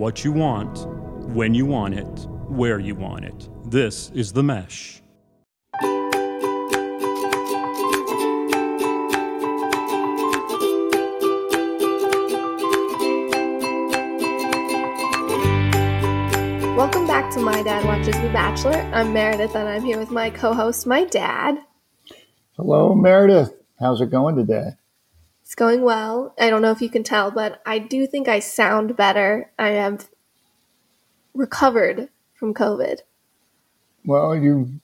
what you want, when you want it, where you want it. This is The Mesh. Welcome back to My Dad Watches The Bachelor. I'm Meredith and I'm here with my co host, my dad. Hello, Meredith. How's it going today? It's going well. I don't know if you can tell, but I do think I sound better. I have recovered from COVID. Well, you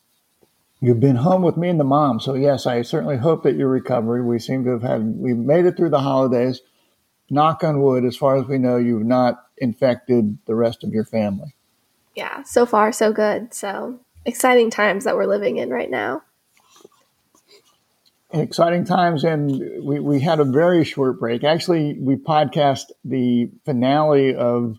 you've been home with me and the mom, so yes, I certainly hope that you're recovered. We seem to have had we've made it through the holidays. Knock on wood, as far as we know, you've not infected the rest of your family. Yeah, so far so good. So exciting times that we're living in right now. Exciting times, and we, we had a very short break. Actually, we podcast the finale of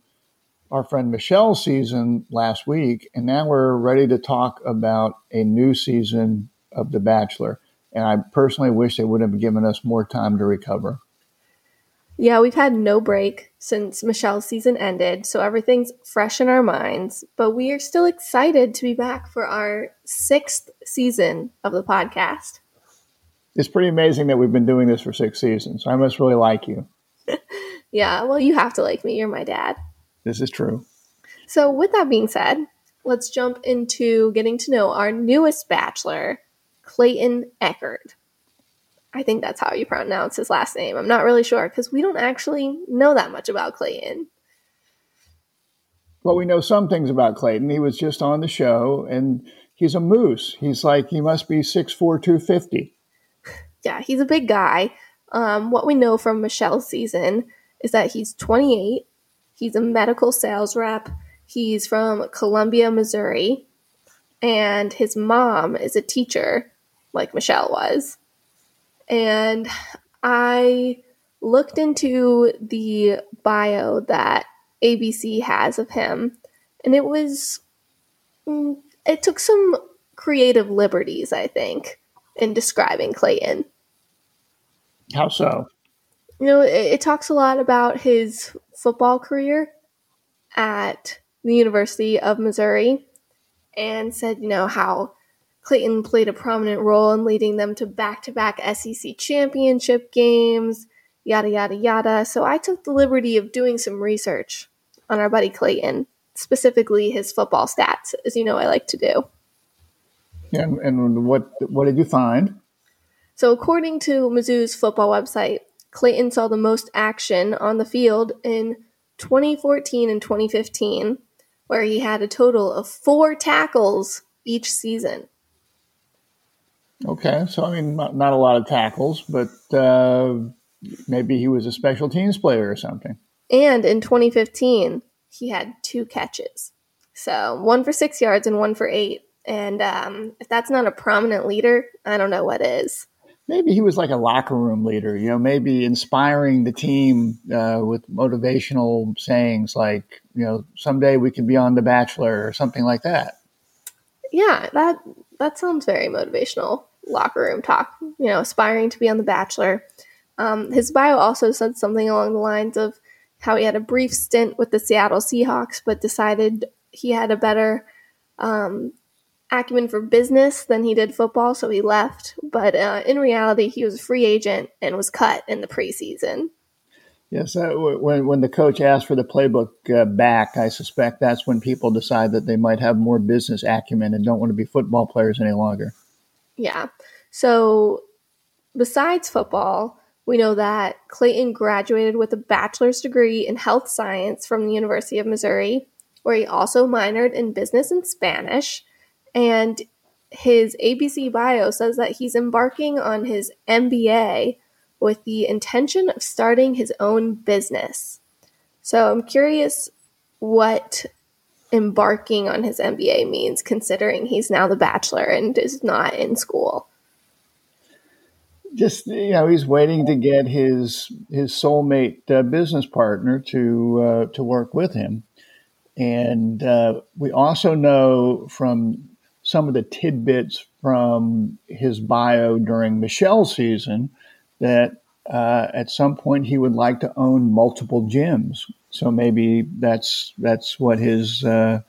our friend Michelle's season last week, and now we're ready to talk about a new season of The Bachelor. And I personally wish they would have given us more time to recover. Yeah, we've had no break since Michelle's season ended, so everything's fresh in our minds. But we are still excited to be back for our sixth season of the podcast. It's pretty amazing that we've been doing this for six seasons. I must really like you. yeah, well, you have to like me. You're my dad. This is true. So, with that being said, let's jump into getting to know our newest bachelor, Clayton Echard. I think that's how you pronounce his last name. I'm not really sure because we don't actually know that much about Clayton. Well, we know some things about Clayton. He was just on the show and he's a moose. He's like, he must be 6'4, 250. Yeah, he's a big guy. Um, what we know from Michelle's season is that he's 28 He's a medical sales rep. He's from Columbia, Missouri. And his mom is a teacher, like Michelle was. And I looked into the bio that ABC has of him, and it was, mm, it took some creative liberties, I think, in describing Clayton. How so? You know, it, it talks a lot about his football career at the University of Missouri and said, you know, how Clayton played a prominent role in leading them to back to back SEC championship games, yada, yada, yada. So I took the liberty of doing some research on our buddy Clayton, specifically his football stats, as you know I like to do. And, and what, what did you find? So, according to Mizzou's football website, Clayton saw the most action on the field in 2014 and 2015, where he had a total of four tackles each season. Okay, so I mean, not, not a lot of tackles, but uh, maybe he was a special teams player or something. And in 2015, he had two catches. So one for six yards and one for eight. And um, if that's not a prominent leader, I don't know what is maybe he was like a locker room leader, you know, maybe inspiring the team uh, with motivational sayings like, you know, someday we can be on The Bachelor or something like that. Yeah, that that sounds very motivational. Locker room talk, you know, aspiring to be on The Bachelor. Um, his bio also said something along the lines of how he had a brief stint with the Seattle Seahawks, but decided he had a better um, acumen for business than he did football, so he left. But uh, in reality, he was a free agent and was cut in the preseason. Yes, uh, when when the coach asked for the playbook uh, back, I suspect that's when people decide that they might have more business acumen and don't want to be football players any longer. Yeah. So, besides football, we know that Clayton graduated with a bachelor's degree in health science from the University of Missouri, where he also minored in business and Spanish and his ABC bio says that he's embarking on his MBA with the intention of starting his own business. So I'm curious what embarking on his MBA means, considering he's now the bachelor and is not in school. Just you know, he's waiting to get his his soulmate uh, business partner to uh, to work with him, and uh, we also know from some of the tidbits from his bio during Michelle's season that uh, at some point he would like to own multiple gyms. So maybe that's that's what his uh,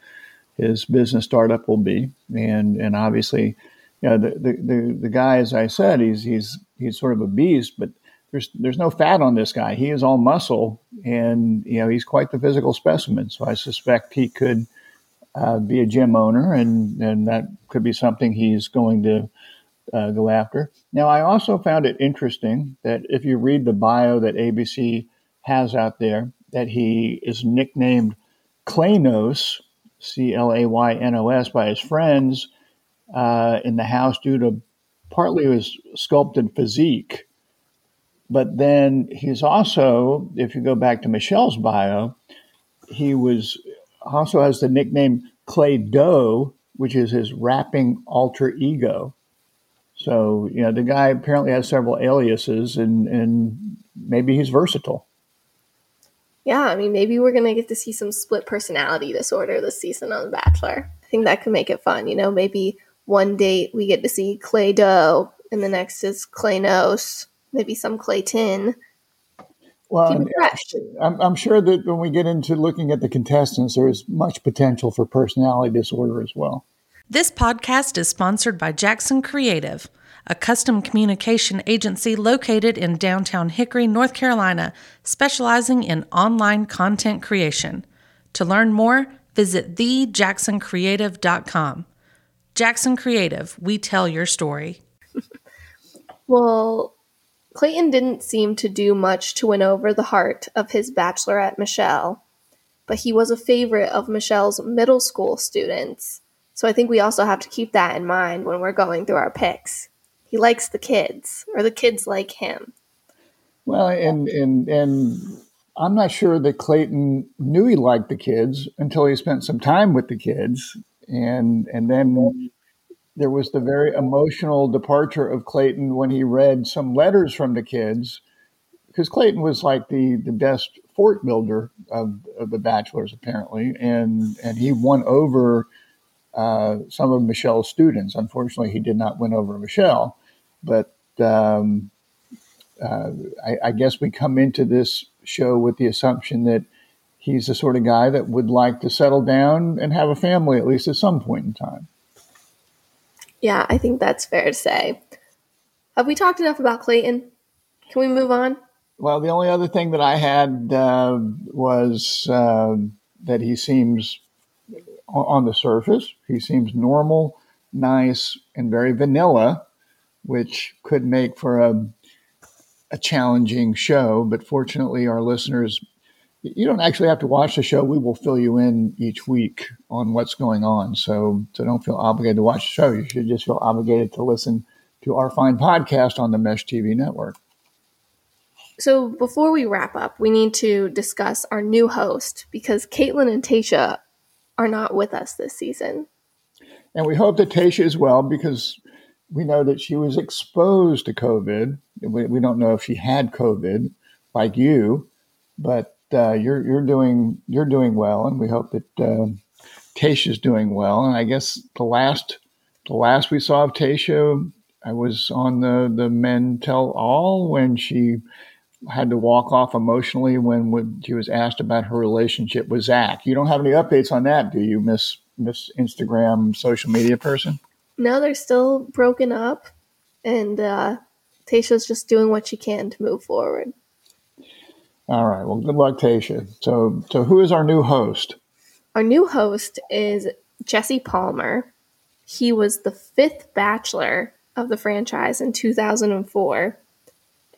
his business startup will be, and and obviously, you know, the, the the the guy, as I said, he's he's he's sort of a beast, but there's there's no fat on this guy. He is all muscle, and you know he's quite the physical specimen. So I suspect he could uh, be a gym owner, and and that could be something he's going to uh, go after. Now, I also found it interesting that if you read the bio that ABC has out there, that he is nicknamed Claynos, C L A Y N O S, by his friends uh, in the house due to partly his sculpted physique. But then he's also, if you go back to Michelle's bio, he was also has the nickname Clay Doe, which is his rapping alter ego. So, you know, the guy apparently has several aliases and, and maybe he's versatile. Yeah, I mean, maybe we're going to get to see some split personality disorder this season on The Bachelor. I think that could make it fun. You know, maybe one date we get to see Clay Doe and the next is Claynos, maybe some Clayton. Well, I'm, I'm sure that when we get into looking at the contestants, there is much potential for personality disorder as well. This podcast is sponsored by Jackson Creative, a custom communication agency located in downtown Hickory, North Carolina, specializing in online content creation. To learn more, visit thejacksoncreative.com. Jackson Creative, we tell your story. well, Clayton didn't seem to do much to win over the heart of his bachelorette Michelle, but he was a favorite of Michelle's middle school students so I think we also have to keep that in mind when we're going through our picks. He likes the kids, or the kids like him. Well, and and and I'm not sure that Clayton knew he liked the kids until he spent some time with the kids, and and then there was the very emotional departure of Clayton when he read some letters from the kids, because Clayton was like the the best fort builder of, of the bachelors apparently, and and he won over uh, some of Michelle's students. Unfortunately, he did not win over Michelle, but um, uh, I, I, guess we come into this show with the assumption that he's the sort of guy that would like to settle down and have a family at least at some point in time. Yeah, I think that's fair to say. Have we talked enough about Clayton? Can we move on? Well, the only other thing that I had uh, was uh, that he seems on the surface. He seems normal, nice, and very vanilla, which could make for a, a challenging show. But fortunately, our listeners, you don't actually have to watch the show. We will fill you in each week on what's going on. So, so don't feel obligated to watch the show. You should just feel obligated to listen to our fine podcast on the Mesh TV network. So before we wrap up, we need to discuss our new host because Kaitlyn and Tayshia are not with us this season. And we hope that Tayshia is well because we know that she was exposed to COVID. We, we don't know if she had COVID like you, but uh, you're you're doing you're doing well, and we hope that uh, Tayshia's doing well. And I guess the last the last we saw of Tayshia, I was on the the Men Tell All when she had to walk off emotionally when, she was asked about her relationship with Zach. You don't have any updates on that, do you, Miss Miss Instagram social media person? No, they're still broken up, and uh, Tayshia's just doing what she can to move forward. All right. Well, good luck, Tayshia. So, so who is our new host? Our new host is Jesse Palmer. He was the fifth Bachelor of the franchise in 2004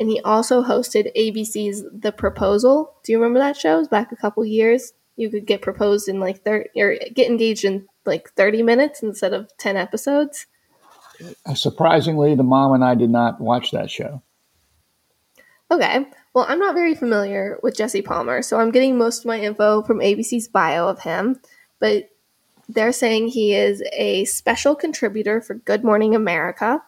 and he also hosted ABC's The Proposal. Do you remember that show? It was back a couple years. You could get proposed in like 30 or get engaged in like 30 minutes instead of 10 episodes. Uh, surprisingly, the mom and I did not watch that show. Okay. Well, I'm not very familiar with Jesse Palmer, so I'm getting most of my info from ABC's bio of him, but they're saying he is a special contributor for Good Morning America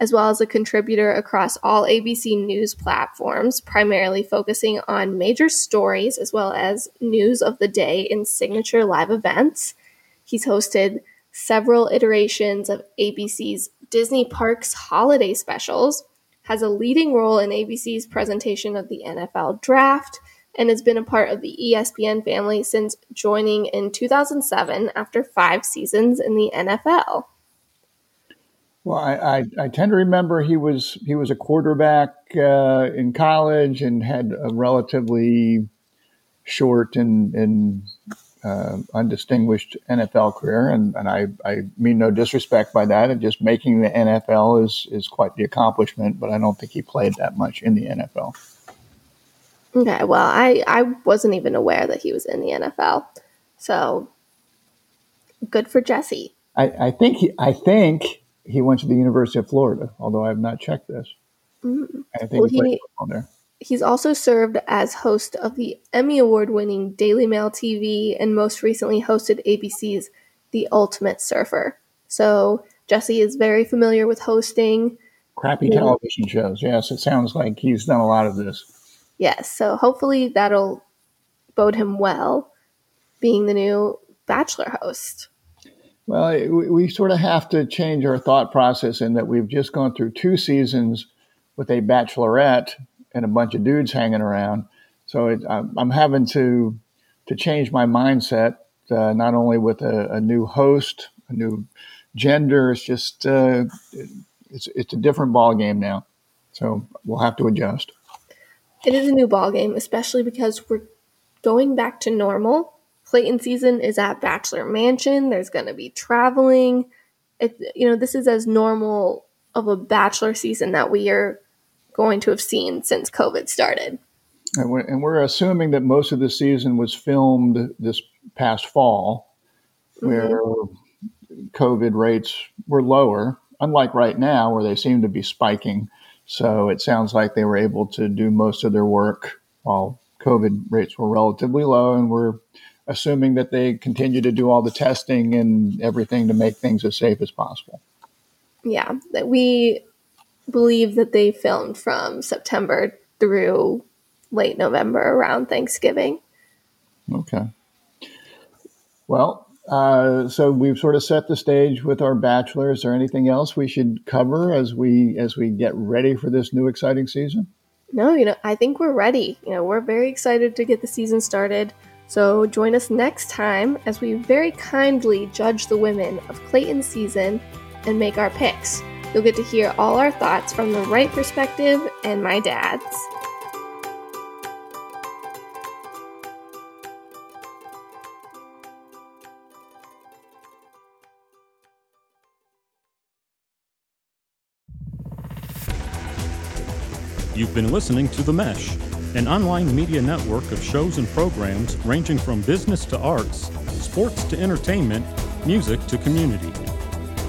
as well as a contributor across all ABC News platforms, primarily focusing on major stories as well as news of the day in signature live events. He's hosted several iterations of ABC's Disney Parks holiday specials, has a leading role in ABC's presentation of the NFL draft, and has been a part of the ESPN family since joining in 2007 after five seasons in the NFL. Well, I, I, I tend to remember he was he was a quarterback uh, in college and had a relatively short and, and uh, undistinguished NFL career, and, and I, I mean no disrespect by that. And just making the NFL is is quite the accomplishment, but I don't think he played that much in the NFL. Okay, well, I I wasn't even aware that he was in the NFL, so good for Jesse. I, I think he, I think he went to the University of Florida, although I have not checked this. Mm. I think Well, he played he- football there. He's also served as host of the Emmy Award winning Daily Mail TV and most recently hosted ABC's The Ultimate Surfer. So Jesse is very familiar with hosting. Crappy Yeah. television shows. Yes, it sounds like he's done a lot of this. Yes, so hopefully that'll bode him well being the new Bachelor host. Well, we, we sort of have to change our thought process in that we've just gone through two seasons with a bachelorette and a bunch of dudes hanging around. So it, I'm, having to to change my mindset, uh, not only with a, a new host, a new gender. It's just uh, it's it's a different ball game now. So we'll have to adjust. It is a new ball game, especially because we're going back to normal. Clayton season is at Bachelor Mansion. There's going to be traveling. It, you know, this is as normal of a Bachelor season that we are going to have seen since COVID started. And we're, and we're assuming that most of the season was filmed this past fall, where mm-hmm. COVID rates were lower, unlike right now where they seem to be spiking. So it sounds like they were able to do most of their work while COVID rates were relatively low. And we're assuming that they continue to do all the testing and everything to make things as safe as possible. Yeah, that we believe that they filmed from September through late November around Thanksgiving. Okay. Well, uh, so we've sort of set the stage with our bachelor. Is there anything else we should cover as we as we get ready for this new exciting season? No, you know, I think we're ready. You know, we're very excited to get the season started. So join us next time as we very kindly judge the women of Clayton's season and make our picks. You'll get to hear all our thoughts from the right perspective and my dad's. You've been listening to The Mesh, an online media network of shows and programs ranging from business to arts, sports to entertainment, music to community.